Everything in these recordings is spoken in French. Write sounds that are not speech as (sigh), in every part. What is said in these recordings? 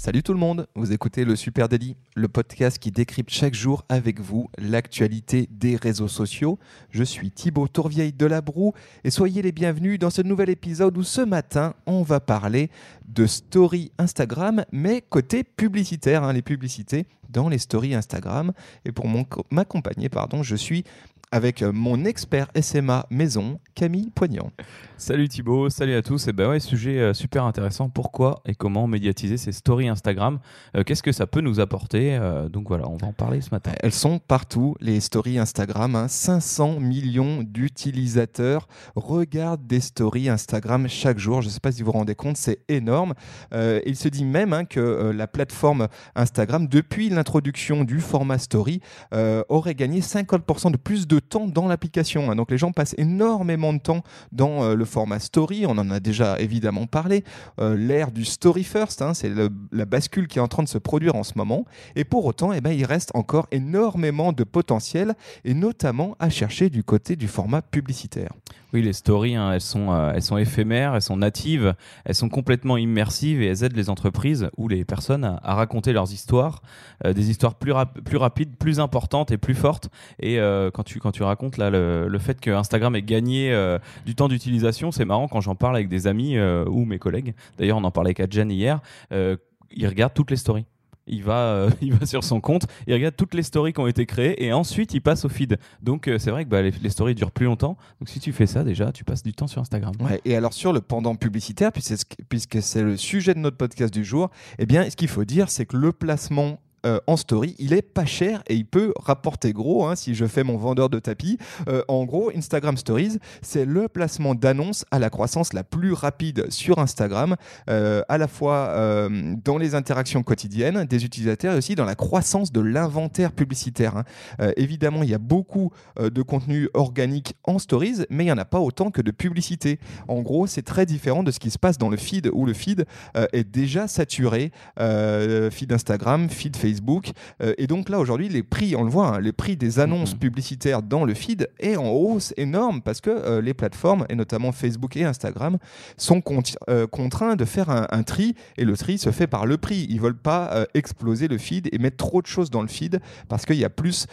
Salut tout le monde, vous écoutez le Super Daily, le podcast qui décrypte chaque jour avec vous l'actualité des réseaux sociaux. Je suis Thibaut Tourvieille de la Broue et soyez les bienvenus dans ce nouvel épisode où ce matin on va parler de story Instagram, mais côté publicitaire, hein, les publicités dans les stories Instagram. Et pour m'accompagner, pardon, je suis avec euh, mon expert SMA maison, Camille Poignant. Salut Thibaut, salut à tous. Et ben ouais, sujet euh, super intéressant. Pourquoi et comment médiatiser ces stories Instagram? Euh, Qu'est-ce que ça peut nous apporter? Donc voilà, on va en parler ce matin. Elles sont partout, les stories Instagram. 500 hein. millions d'utilisateurs regardent des stories Instagram chaque jour. Je ne sais pas si vous vous rendez compte, c'est énorme. il se dit même hein, que la plateforme Instagram, depuis l'introduction du format story, aurait gagné 50% de plus de temps dans l'application. Hein. Donc les gens passent énormément de temps dans euh, le format story. On en a déjà évidemment parlé. Euh, l'ère du story first, hein, c'est la bascule qui est en train de se produire en ce moment. Et pour autant, eh ben, il reste encore énormément de potentiel, et notamment à chercher du côté du format publicitaire. Oui, les stories, hein, elles, sont, euh, elles sont éphémères, elles sont natives, elles sont complètement immersives et elles aident les entreprises ou les personnes à, raconter leurs histoires, des histoires plus, rapides, plus importantes et plus fortes. Et quand tu quand tu racontes là le, fait que Instagram ait gagné euh, du temps d'utilisation, c'est marrant quand j'en parle avec des amis euh, ou mes collègues. D'ailleurs, on en parlait avec Adjen hier. Euh, il regarde toutes les stories il va, (laughs) il va sur son compte, il regarde toutes les stories qui ont été créées et ensuite il passe au feed. Donc c'est vrai que bah, les, stories durent plus longtemps. Donc si tu fais ça déjà, tu passes du temps sur Instagram. et alors sur le pendant publicitaire, puisque c'est le sujet de notre podcast du jour, eh bien ce qu'il faut dire, c'est que le placement euh, en story, il est pas cher et il peut rapporter gros. Hein, si je fais mon vendeur de tapis, euh, en gros, Instagram Stories, c'est le placement d'annonces à la croissance la plus rapide sur Instagram, euh, à la fois dans les interactions quotidiennes des utilisateurs et aussi dans la croissance de l'inventaire publicitaire. Hein. évidemment, il y a beaucoup de contenu organique en Stories, mais il n'y en a pas autant que de publicité. En gros, c'est très différent de ce qui se passe dans le feed où le feed est déjà saturé. feed Instagram, feed Facebook Facebook. Euh, et donc là, aujourd'hui, les prix, on le voit, hein, les prix des annonces mhm. publicitaires dans le feed est en hausse énorme parce que euh, les plateformes, et notamment Facebook et Instagram, sont euh, contraints de faire un, tri. Et le tri se fait par le prix. Ils veulent pas exploser le feed et mettre trop de choses dans le feed parce qu'il y a plus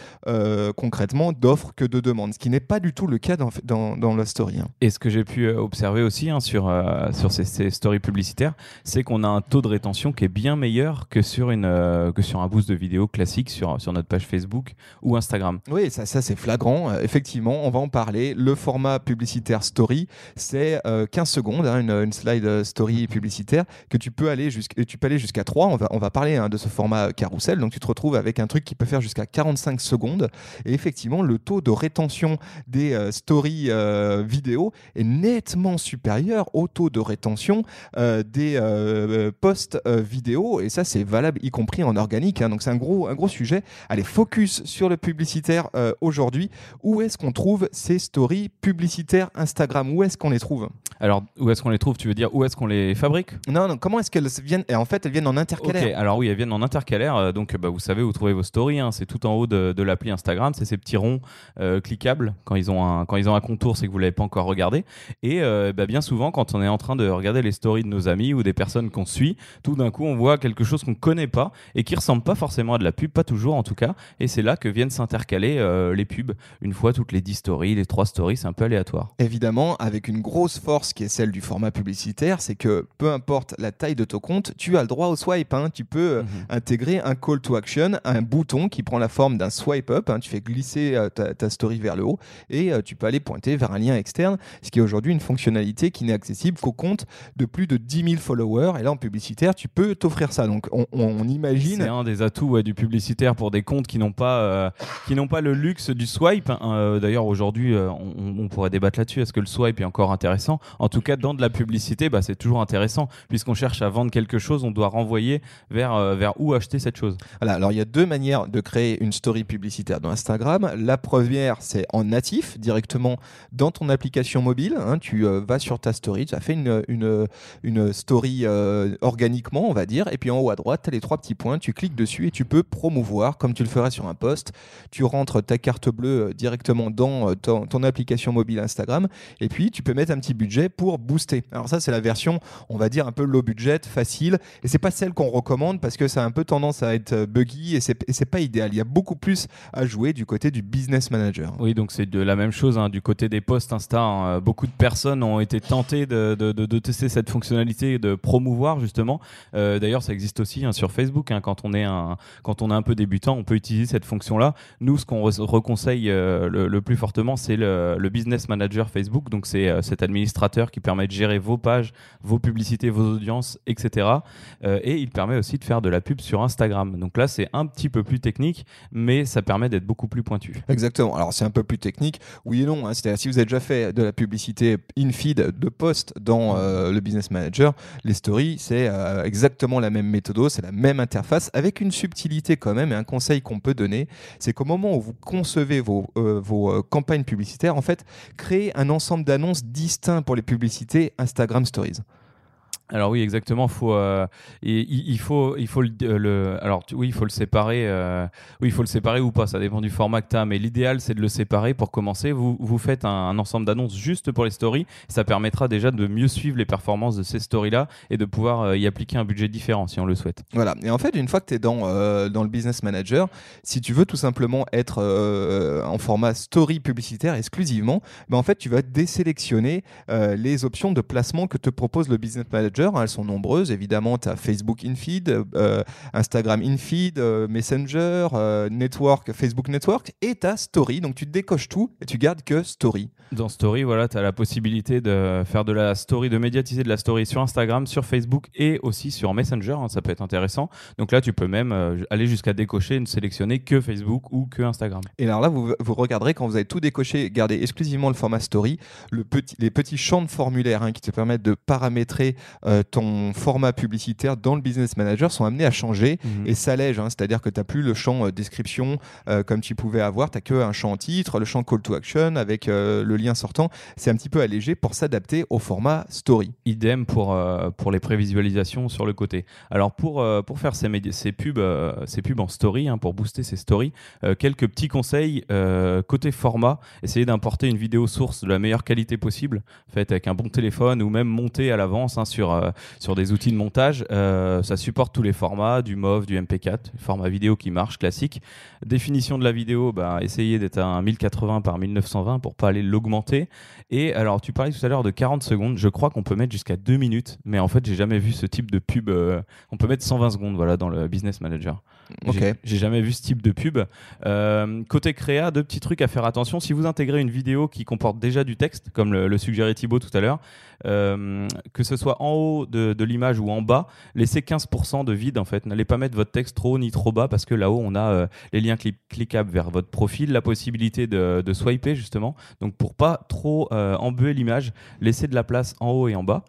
concrètement d'offres que de demandes, ce qui n'est pas du tout le cas dans, dans, dans la story. Hein. Et ce que j'ai pu observer aussi hein, sur, sur ces, ces, stories publicitaires, c'est qu'on a un taux de rétention qui est bien meilleur que sur, une, que sur un un boost de vidéos classique sur, sur notre page Facebook ou Instagram. Oui, ça, c'est flagrant. Euh, effectivement, on va en parler. Le format publicitaire story, c'est 15 euh, secondes, hein, une, slide euh, story publicitaire que tu peux aller jusqu'à tu peux aller jusqu'à 3. On va, on va parler hein, de ce format carousel. Donc tu te retrouves avec un truc qui peut faire jusqu'à 45 secondes. Et effectivement, le taux de rétention des stories vidéo est nettement supérieur au taux de rétention des posts vidéo. Et ça, c'est valable y compris en organique. Hein, donc c'est un gros, un gros sujet. Allez, focus sur le publicitaire euh, aujourd'hui. Où est-ce qu'on trouve ces stories publicitaires Instagram? Où est-ce qu'on les trouve? Alors, où est-ce qu'on les trouve? Tu veux dire où est-ce qu'on les fabrique? Non, non. Comment est-ce qu'elles viennent? En fait, elles viennent en intercalaire. Alors oui, elles viennent en intercalaire. Euh, donc, bah, vous savez où trouver vos stories. Hein. c'est tout en haut de, l'appli Instagram. C'est ces petits ronds euh, cliquables. Quand ils, ont un, quand ils ont un contour, c'est que vous ne l'avez pas encore regardé. Et bah, bien souvent, quand on est en train de regarder les stories de nos amis ou des personnes qu'on suit, tout d'un coup, on voit quelque chose qu'on ne connaît pas et qui ressemble pas forcément à de la pub, pas toujours en tout cas. Et c'est là que viennent s'intercaler euh, les pubs. Une fois toutes les 10 stories, les 3 stories, c'est un peu aléatoire. Évidemment, avec une grosse force qui est celle du format publicitaire, c'est que peu importe la taille de ton compte, tu as le droit au swipe. hein. Tu peux euh, Mhm. intégrer un call to action, un bouton qui prend la forme d'un swipe up. hein. Tu fais glisser euh, ta, ta story vers le haut et tu peux aller pointer vers un lien externe, ce qui est aujourd'hui une fonctionnalité qui n'est accessible qu'au compte de plus de 10 000 followers. Et là, en publicitaire, tu peux t'offrir ça. Donc, on, on C'est imagine. un des atouts ouais, du publicitaire pour des comptes qui n'ont pas, euh, qui n'ont pas le luxe du swipe. hein. Euh, D'ailleurs, aujourd'hui, euh, on, pourrait débattre là-dessus. Est-ce que le swipe est encore intéressant? En tout cas, dans de la publicité, bah, c'est toujours intéressant. Puisqu'on cherche à vendre quelque chose, on doit renvoyer vers, vers où acheter cette chose. Alors il y a deux manières de créer une story publicitaire dans Instagram. La première, c'est en natif, directement dans ton application mobile. hein. tu vas sur ta story, as fait une, une, une story organiquement, on va dire, et puis en haut à droite, tu as les trois petits points, tu cliques dessus et tu peux promouvoir comme tu le ferais sur un post. Tu rentres ta carte bleue euh, directement dans euh, ton, application mobile Instagram, et puis tu peux mettre un petit budget pour booster. Alors ça, c'est la version, on va dire, un peu low budget, facile, et c'est pas celle qu'on recommande parce que ça a un peu tendance à être euh, buggy et c'est pas idéal. Il y a beaucoup plus à jouer du côté du business manager. Oui, donc c'est de la même chose hein, du côté des posts Insta. hein. Beaucoup de personnes ont été tentées de, de- tester cette fonctionnalité, de promouvoir justement. D'ailleurs, ça existe aussi hein, sur Facebook. quand on est un quand on est un peu débutant, on peut utiliser cette fonction-là. Nous, ce qu'on re- reconseille euh, le, plus fortement, c'est le, business manager Facebook. Donc c'est euh, cet administrateur qui permet de gérer vos pages, vos publicités, vos audiences, etc. Euh, et il permet aussi de faire de la pub sur Instagram. Donc là, c'est un petit peu plus technique, mais ça permet d'être beaucoup plus pointu. Exactement. Alors c'est un peu plus technique, oui et non. hein. C'est-à-dire si vous avez déjà fait de la publicité in-feed de post dans le Business Manager, les stories c'est exactement la même méthode, c'est la même interface avec une subtilité quand même et un conseil qu'on peut donner, c'est qu'au moment où vous concevez vos, euh, vos euh, campagnes publicitaires, en fait, créez un ensemble d'annonces distincts pour les publicités Instagram Stories. Alors oui, exactement. Faut, euh, il, faut, il faut le, euh, alors oui, il faut le séparer. euh, oui, il faut le séparer ou pas. Ça dépend du format que tu as. Mais l'idéal, c'est de le séparer pour commencer. Vous, vous faites un, ensemble d'annonces juste pour les stories. Ça permettra déjà de mieux suivre les performances de ces stories-là et de pouvoir y appliquer un budget différent si on le souhaite. Voilà. Et en fait, une fois que tu es dans, dans le business manager, si tu veux tout simplement être en format story publicitaire exclusivement, ben en fait, tu vas désélectionner les options de placement que te propose le business manager. Hein. Elles sont nombreuses. Évidemment, tu as Facebook InFeed, euh, Instagram InFeed, euh, Messenger, euh, Network, Facebook Network et ta story. Donc, tu décoches tout et tu gardes que story. Dans Story, voilà, tu as la possibilité de faire de la story, de médiatiser de la story sur Instagram, sur Facebook et aussi sur Messenger. hein, ça peut être intéressant. Donc là, tu peux même euh, aller jusqu'à décocher, ne sélectionner que Facebook ou que Instagram. Et alors là, vous, vous regarderez quand vous avez tout décoché, gardez exclusivement le format story, le petit, les petits champs de formulaire hein, qui te permettent de paramétrer euh, ton format publicitaire dans le Business Manager sont amenés à changer Mhm. et s'allègent. hein. C'est-à-dire que tu n'as plus le champ euh, description comme tu pouvais avoir, tu n'as qu'un champ titre, le champ call to action avec euh, le lien sortant. C'est un petit peu allégé pour s'adapter au format story. Idem pour, euh, pour les prévisualisations sur le côté. Alors pour, euh, pour faire ces, ces, pubs, euh, ces pubs en story, hein, pour booster ces stories, quelques petits conseils côté format. Essayez d'importer une vidéo source de la meilleure qualité possible, faite avec un bon téléphone ou même montée à l'avance hein, sur, sur des outils de montage. Ça supporte tous les formats, du MOV, du MP4, format vidéo qui marche, classique. Définition de la vidéo, bah, essayez d'être à un 1080 par 1920 pour pas aller l'augmenter. Et alors, tu parlais tout à l'heure de 40 secondes. Je crois qu'on peut mettre jusqu'à 2 minutes, mais en fait, j'ai jamais vu ce type de pub. euh, on peut mettre 120 secondes, voilà, dans le Business Manager. J'ai- jamais vu ce type de pub. Euh, côté créa, deux petits trucs à faire attention. Si vous intégrez une vidéo qui comporte déjà du texte, comme le, le suggérait Thibaut tout à l'heure, euh, que ce soit en haut de, de l'image ou en bas, laissez 15% de vide en fait. N'allez pas mettre votre texte trop haut ni trop bas parce que là-haut on a euh, les liens cli- cliquables vers votre profil, la possibilité de, de swiper justement. Donc pour pas trop embuer l'image, laissez de la place en haut et en bas.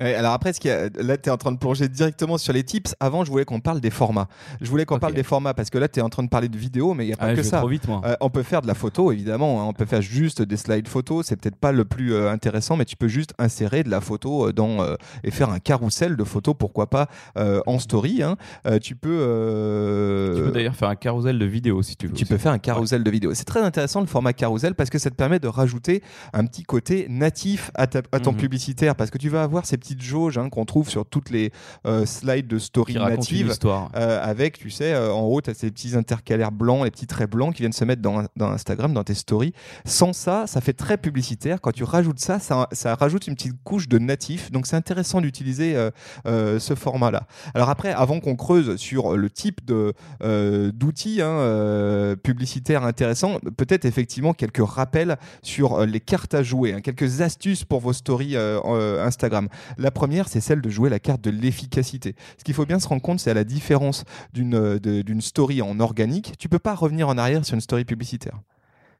Ouais, alors après, ce y a- là, tu es en train de plonger directement sur les tips. Avant, je voulais qu'on parle des formats. Je voulais qu'on parle des formats parce que là, tu es en train de parler de vidéo, mais il n'y a pas Ah, que ça. trop vite moi. Euh, on peut faire de la photo, évidemment. hein. On peut faire juste des slides photos. C'est peut-être pas le plus euh, intéressant, mais tu peux juste insérer de la photo euh, dans euh, et faire un carrousel de photos, pourquoi pas en story. hein. Tu peux. tu peux d'ailleurs faire un carrousel de vidéos si tu veux. tu aussi. peux faire un carrousel de vidéos. C'est très intéressant le format carrousel parce que ça te permet de rajouter un petit côté natif à, ta- à ton Mhm. publicitaire parce que tu vas avoir ces petits petites jauges hein, qu'on trouve sur toutes les euh, slides de story histoire. Euh, avec, tu sais, euh, en haut, tu as ces petits intercalaires blancs, les petits traits blancs qui viennent se mettre dans, dans Instagram, dans tes stories. Sans ça, ça fait très publicitaire. Quand tu rajoutes ça, ça, ça rajoute une petite couche de natif. Donc, c'est intéressant d'utiliser euh, ce format-là. Alors après, avant qu'on creuse sur le type d'outils hein, publicitaires intéressants, peut-être effectivement quelques rappels sur les cartes à jouer, hein, quelques astuces pour vos stories euh, euh, Instagram. La première, c'est celle de jouer la carte de l'efficacité. Ce qu'il faut bien se rendre compte, c'est à la différence d'une euh, story en organique, tu peux pas revenir en arrière sur une story publicitaire.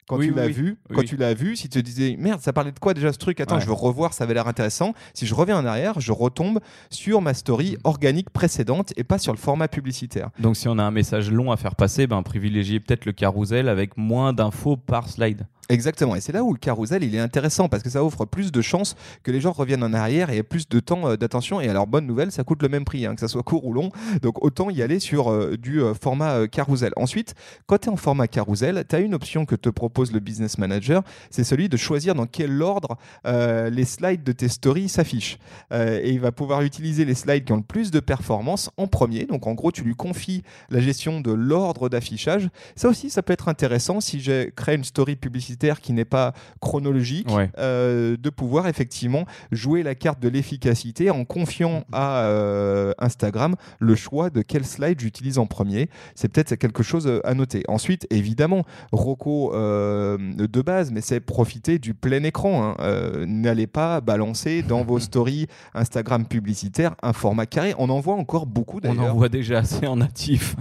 Quand Oui, tu l'as oui. vu, Oui, quand tu l'as vu, si tu te disais merde, ça parlait de quoi déjà ce truc? Attends, Ouais. je veux revoir, ça avait l'air intéressant. Si je reviens en arrière, je retombe sur ma story organique précédente et pas sur le format publicitaire. Donc si on a un message long à faire passer, ben, privilégiez peut-être le carrousel avec moins d'infos par slide. Exactement, et c'est là où le carrousel il est intéressant parce que ça offre plus de chances que les gens reviennent en arrière et plus de temps euh, d'attention. Et alors, bonne nouvelle, ça coûte le même prix, hein, que ça soit court ou long. Donc, autant y aller sur euh, du euh, format euh, carousel. Ensuite, quand tu es en format carousel, tu as une option que te propose le Business Manager c'est celui de choisir dans quel ordre les slides de tes stories s'affichent. Et il va pouvoir utiliser les slides qui ont le plus de performance en premier. Donc, en gros, tu lui confies la gestion de l'ordre d'affichage. Ça aussi, ça peut être intéressant si j'ai créé une story publicitaire qui n'est pas chronologique, Ouais. euh, de pouvoir effectivement jouer la carte de l'efficacité en confiant à euh, Instagram le choix de quel slide j'utilise en premier. C'est peut-être quelque chose à noter. Ensuite, évidemment, Rocco euh, de base, mais c'est profiter du plein écran. hein. Euh, N'allez pas balancer dans vos stories Instagram publicitaires un format carré. On en voit encore beaucoup On en d'ailleurs. voit déjà assez en natif.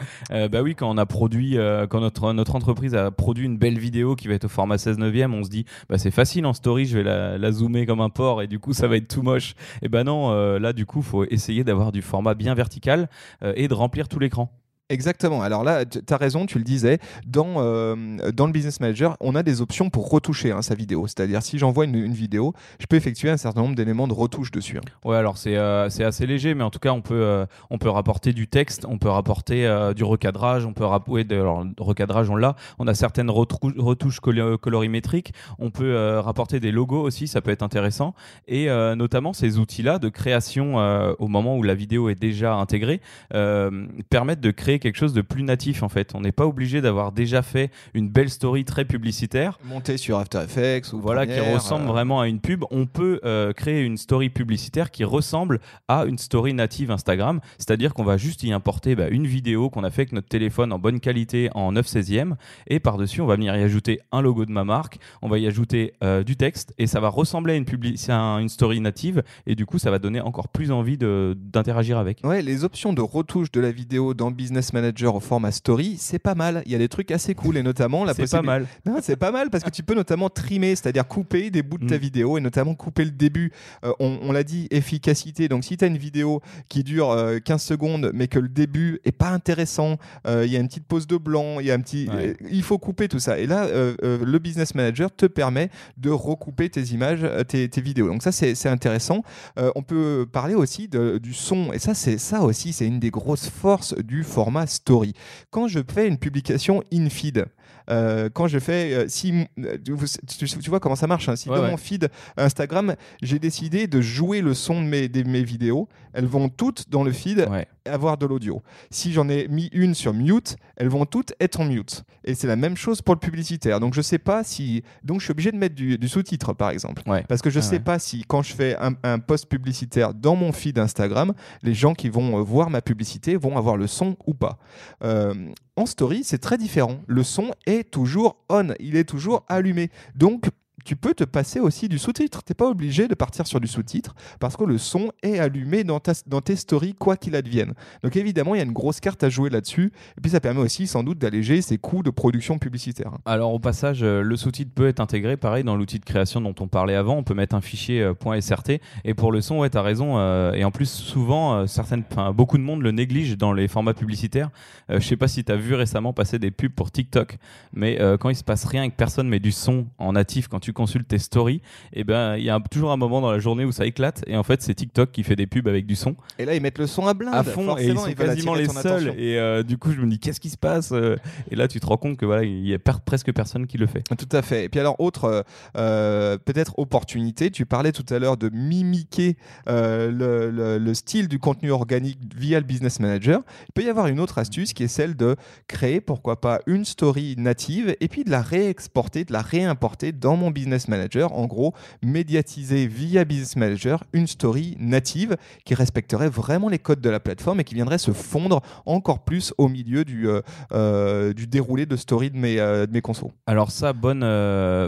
(laughs) Euh, bah oui, quand on a produit, euh, quand notre, entreprise a produit une belle vidéo qui va être au format 16 neuvième, on se dit, bah c'est facile en story, je vais la, la zoomer comme un porc et du coup ça va être tout moche. Et ben non, euh, là du coup faut essayer d'avoir du format bien vertical euh, et de remplir tout l'écran. Exactement. Alors là, tu as raison, tu le disais. Dans, euh, dans le Business Manager, on a des options pour retoucher hein, sa vidéo. C'est-à-dire, si j'envoie une, vidéo, je peux effectuer un certain nombre d'éléments de retouche dessus. hein. Ouais, alors c'est euh, assez léger, mais en tout cas on peut euh, on peut rapporter du texte, on peut rapporter euh, du recadrage, on peut rap- ouais, alors, recadrage on l'a, on a certaines retouches colo- colorimétriques, on peut rapporter des logos aussi, ça peut être intéressant, et notamment ces outils-là de création au moment où la vidéo est déjà intégrée permettent de créer quelque chose de plus natif en fait. On n'est pas obligé d'avoir déjà fait une belle story très publicitaire Monter sur After Effects ou voilà, qui ressemble euh, vraiment à une pub. On peut euh, créer une story publicitaire qui ressemble à une story native Instagram, c'est-à-dire qu'on va juste y importer bah, une vidéo qu'on a fait avec notre téléphone en bonne qualité en 9 16e et par-dessus on va venir y ajouter un logo de ma marque, on va y ajouter euh, du texte et ça va ressembler à une, un- une story native et du coup ça va donner encore plus envie d'interagir avec. Ouais, les options de retouche de la vidéo dans Business Manager au format story, c'est pas mal. Il y a des trucs assez cool et notamment la C'est pas mal. C'est pas mal parce que tu peux notamment trimer, c'est-à-dire couper des bouts de ta Mm. vidéo et notamment couper le début. Euh, on on l'a dit, efficacité. Donc si tu as une vidéo qui dure euh, 15 secondes mais que le début est pas intéressant, euh, il y a une petite pause de blanc, il y a un petit, Ouais. euh, il faut couper tout ça. Et là, euh, euh, le Business Manager te permet de recouper tes images, euh, tes, tes vidéos. Donc ça, c'est intéressant. Euh, on peut parler aussi de- du son. Et ça, c'est ça aussi, c'est une des grosses forces du format story. Quand je fais une publication in-feed, euh, quand je fais, euh, si, euh, tu, vois comment ça marche. hein. si Ouais, dans ouais. mon feed Instagram, j'ai décidé de jouer le son de mes, de mes vidéos, elles vont toutes dans le feed Ouais. avoir de l'audio. Si j'en ai mis une sur mute, elles vont toutes être en mute. Et c'est la même chose pour le publicitaire. Donc je sais pas si. Donc je suis obligé de mettre du, du sous-titre par exemple. Parce que je Ah sais pas si quand je fais un, un post publicitaire dans mon feed Instagram, les gens qui vont voir ma publicité vont avoir le son ou pas. Euh, en story, c'est très différent. Le son est toujours on, il est toujours allumé. Donc tu peux te passer aussi du sous-titre. Tu n'es pas obligé de partir sur du sous-titre parce que le son est allumé dans, ta, dans tes stories, quoi qu'il advienne. Donc évidemment, il y a une grosse carte à jouer là-dessus. Et puis ça permet aussi sans doute d'alléger ses coûts de production publicitaire. Alors au passage, euh, le sous-titre peut être intégré, pareil, dans l'outil de création dont on parlait avant. On peut mettre un fichier euh, .srt. Et pour le son, ouais, t'as raison. euh, et en plus, souvent, euh, certaines, beaucoup de monde le néglige dans les formats publicitaires. Euh, je sais pas si t'as vu récemment passer des pubs pour TikTok, mais euh, quand il se passe rien et que personne met du son en natif quand tu consultes tes stories, et ben il y a un- toujours un moment dans la journée où ça éclate. Et en fait, c'est TikTok qui fait des pubs avec du son Et là, ils mettent le son à blinde. à fond, et ils Forcément, sont veulent quasiment les seuls. Et euh, du coup, je me dis qu'est-ce qui se passe euh, Et là, tu te rends compte que voilà, il y a per- presque personne qui le fait. Tout à fait. Et puis alors, autre euh, euh, peut-être opportunité, tu parlais tout à l'heure de mimiquer euh, le, le- le style du contenu organique via le Business Manager. Il peut y avoir une autre astuce qui est celle de créer, pourquoi pas, une story native et puis de la réexporter, de la réimporter dans mon Business Manager. En gros, médiatiser via Business Manager une story native qui respecterait vraiment les codes de la plateforme et qui viendrait se fondre encore plus au milieu du, euh, euh, du déroulé de story de mes, euh, de mes consos. Alors ça, bonne,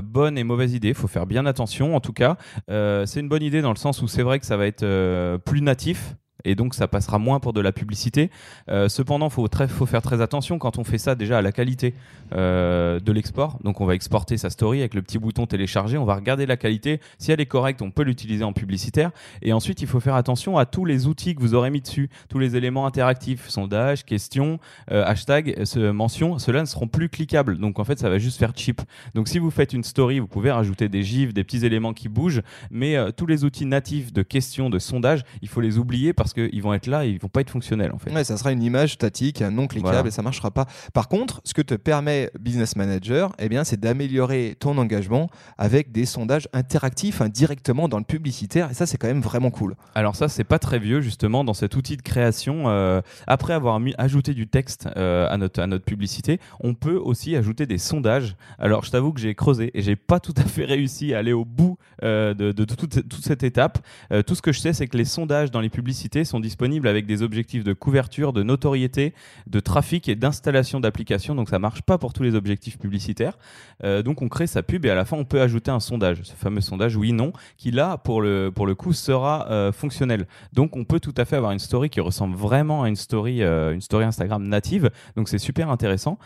bonne et mauvaise idée. faut faire bien attention. En tout cas, c'est une bonne idée dans le sens où c'est vrai que ça va être plus natif. Et donc ça passera moins pour de la publicité. Euh, cependant, faut faut faire très attention quand on fait ça déjà à la qualité euh, de l'export. Donc on va exporter sa story avec le petit bouton télécharger. On va regarder la qualité. Si elle est correcte, on peut l'utiliser en publicitaire. Et ensuite, il faut faire attention à tous les outils que vous aurez mis dessus, tous les éléments interactifs, sondages, questions, euh, hashtag, ce, mentions. Ceux-là ne seront plus cliquables. Donc en fait, ça va juste faire cheap. Donc si vous faites une story, vous pouvez rajouter des gifs, des petits éléments qui bougent, mais euh, tous les outils natifs de questions, de sondage, il faut les oublier parce qu'ils vont être là et ils vont pas être fonctionnels en fait. Ouais, ça sera une image statique, non cliquable Voilà. et ça marchera pas. Par contre, ce que te permet Business Manager, eh bien, c'est d'améliorer ton engagement avec des sondages interactifs hein, directement dans le publicitaire et ça, c'est quand même vraiment cool. Alors ça, c'est pas très vieux justement dans cet outil de création. euh, après avoir mis, ajouté du texte euh, à, notre, à notre publicité, on peut aussi ajouter des sondages. Alors je t'avoue que j'ai creusé et j'ai pas tout à fait réussi à aller au bout euh, de, de toute, toute cette étape. Tout ce que je sais, c'est que les sondages dans les publicités sont disponibles avec des objectifs de couverture, de notoriété, de trafic et d'installation d'applications. Donc ça marche pas pour tous les objectifs publicitaires. Euh, donc on crée sa pub et à la fin on peut ajouter un sondage, ce fameux sondage oui/non, qui là pour le pour le coup sera euh, fonctionnel. Donc on peut tout à fait avoir une story qui ressemble vraiment à une story euh, une story Instagram native. Donc c'est super intéressant.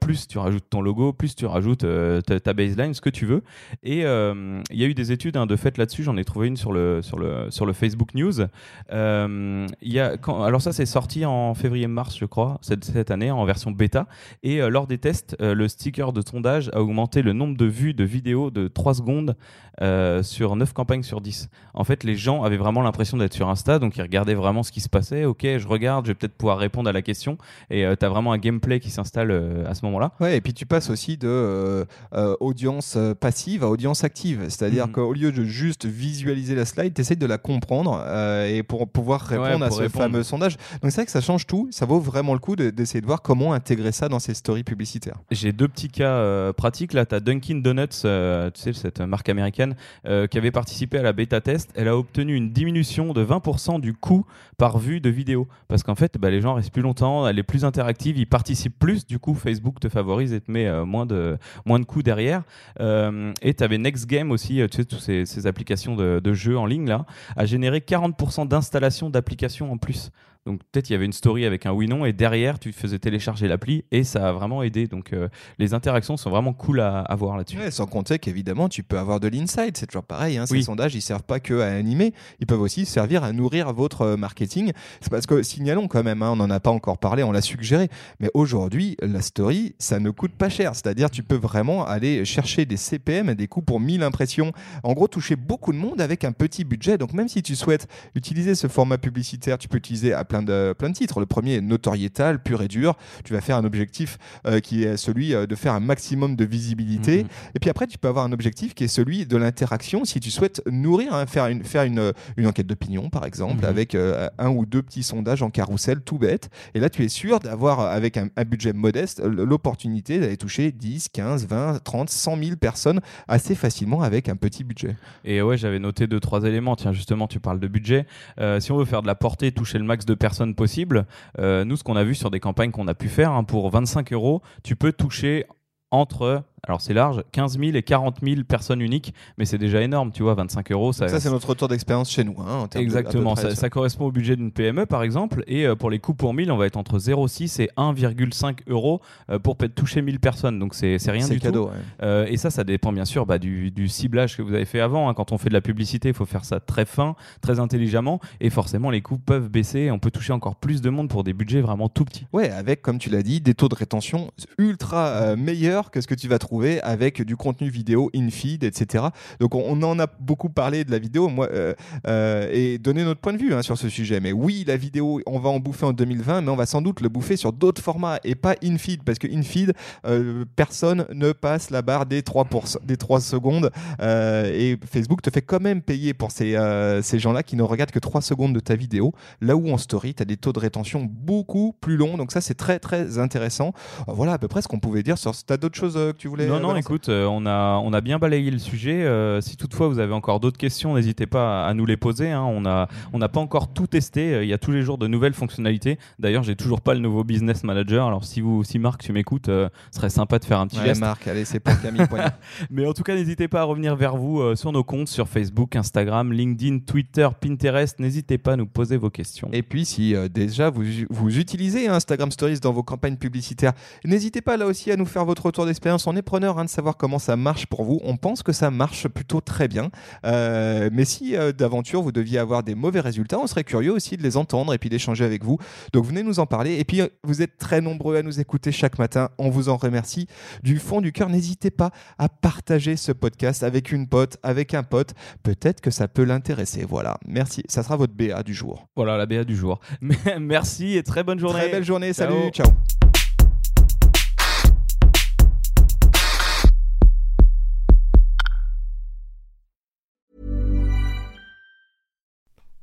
Plus tu rajoutes ton logo, plus tu rajoutes ta, baseline, ce que tu veux. Et il y a eu des études hein, de fait là-dessus. J'en ai trouvé une sur le sur le sur le Facebook News. Euh, il y a quand, alors ça c'est sorti en février-mars je crois cette, cette année en version bêta. Et euh, lors des tests, euh, le sticker de sondage a augmenté le nombre de vues de vidéos de 3 secondes sur 9 campagnes sur 10. En fait, les gens avaient vraiment l'impression d'être sur Insta, donc ils regardaient vraiment ce qui se passait. Ok, je regarde, je vais peut-être pouvoir répondre à la question. Et tu as vraiment un gameplay qui s'installe à ce moment-là. Ouais, et puis tu passes aussi de audience passive à audience active. C'est-à-dire Mhm. qu'au lieu de juste visualiser la slide, tu essaies de la comprendre et pour pouvoir répondre Ouais, à ce répondre. fameux sondage. Donc c'est vrai que ça change tout. Ça vaut vraiment le coup de- d'essayer de voir comment intégrer ça dans ces stories publicitaires. J'ai deux petits cas euh, pratiques. Là, tu as Dunkin' Donuts, euh, tu sais, cette marque américaine, euh, qui avait participé à la bêta test. Elle a obtenu une diminution de 20% du coût par vue de vidéo. Parce qu'en fait, bah, les gens restent plus longtemps, elle est plus interactive, ils participent plus. Du coup, Facebook te favorise et te met moins, de, moins de coûts derrière. Et tu avais Next Game aussi, tu sais, toutes ces, ces applications de, de jeux en ligne, là, a généré 40% d'installation d'applications en plus. Donc peut-être il y avait une story avec un oui/non et derrière tu faisais télécharger l'appli et ça a vraiment aidé. Donc euh, les interactions sont vraiment cool à, à voir là-dessus. Ouais, sans compter qu'évidemment, tu peux avoir de l'insight. C'est toujours pareil. Hein, Oui. Ces sondages, ils servent pas que à animer. Ils peuvent aussi servir à nourrir votre euh, marketing. C'est parce que, signalons quand même, hein, on n'en a pas encore parlé, on l'a suggéré. Mais aujourd'hui, la story, ça ne coûte pas cher. C'est-à-dire, tu peux vraiment aller chercher des CPM, des coûts pour 1000 impressions. En gros, toucher beaucoup de monde avec un petit budget. Donc, même si tu souhaites utiliser ce format publicitaire, tu peux utiliser à plein de, plein de titres. Le premier est notoriétal, pur et dur. Tu vas faire un objectif euh, qui est celui euh, de faire un maximum de visibilité. Mhm. Et puis après, tu peux avoir un objectif qui est celui de l'interaction. Si tu souhaites nourrir, hein, faire, une, faire une, une enquête d'opinion, par exemple, Mhm. avec euh, un ou deux petits sondages en carrousel tout bête. Et là, tu es sûr d'avoir, avec un, un budget modeste, l'opportunité d'aller toucher 10, 15, 20, 30, 100 000 personnes assez facilement avec un petit budget. Et ouais, j'avais noté deux trois éléments. Tiens, justement, tu parles de budget. Euh, si on veut faire de la portée, toucher le max de personnes possible, euh, nous, ce qu'on a vu sur des campagnes qu'on a pu faire, hein, pour 25 euros, tu peux toucher entre, alors c'est large, 15 000 et 40 000 personnes uniques, mais c'est déjà énorme, tu vois, 25 euros. Ça, Ça, c'est notre retour d'expérience chez nous. hein, en de- Exactement, près ça, correspond au budget d'une PME par exemple, et euh, pour les coûts pour 1000, on va être entre 0,6 et 1,5 euros euh, pour toucher 1000 personnes, donc c'est rien du cadeau. tout. ouais. Euh, et ça, ça dépend bien sûr bah, du, du ciblage que vous avez fait avant. hein. Quand on fait de la publicité, il faut faire ça très fin, très intelligemment, et forcément les coûts peuvent baisser, on peut toucher encore plus de monde pour des budgets vraiment tout petits. Ouais, avec, comme tu l'as dit, des taux de rétention ultra euh, meilleurs que ce que tu vas trouver avec du contenu vidéo in-feed, etc. Donc on, en a beaucoup parlé de la vidéo, moi, euh, euh, et donner notre point de vue hein, sur ce sujet. Mais oui, la vidéo, on va en bouffer en 2020, mais on va sans doute le bouffer sur d'autres formats et pas in-feed, parce que in-feed, euh, personne ne passe la barre des 3, des 3 secondes, et Facebook te fait quand même payer pour ces, gens-là qui ne regardent que 3 secondes de ta vidéo, là où en story, tu as des taux de rétention beaucoup plus longs, donc ça c'est très très intéressant. Voilà à peu près ce qu'on pouvait dire sur... T'as d'autres choses que tu voulais Non, non, écoute, euh, on, a, on a bien balayé le sujet. Euh, si toutefois vous avez encore d'autres questions, n'hésitez pas à, nous les poser. hein. On n'a on n'a pas encore tout testé. Euh, Il y a tous les jours de nouvelles fonctionnalités. D'ailleurs, j'ai toujours pas le nouveau Business Manager. Alors, si, vous, si Marc, tu m'écoutes, ce serait sympa de faire un petit Ouais, geste. Marc, allez, c'est pour Camille. (laughs) Mais en tout cas, n'hésitez pas à revenir vers vous sur nos comptes, sur Facebook, Instagram, LinkedIn, Twitter, Pinterest. N'hésitez pas à nous poser vos questions. Et puis, si déjà vous, vous utilisez Instagram Stories dans vos campagnes publicitaires, n'hésitez pas là aussi à nous faire votre retour d'expérience. On est preneur hein, de savoir comment ça marche pour vous. On pense que ça marche plutôt très bien. Euh, mais si euh, d'aventure vous deviez avoir des mauvais résultats, on serait curieux aussi de les entendre et puis d'échanger avec vous. Donc venez nous en parler. Et puis, vous êtes très nombreux à nous écouter chaque matin. On vous en remercie du fond du cœur. N'hésitez pas à partager ce podcast avec une pote, avec un pote. Peut-être que ça peut l'intéresser. Voilà. Merci. Ça sera votre BA du jour. Voilà la BA du jour. (laughs) Merci et très bonne journée. Très belle journée, Ciao. salut, ciao.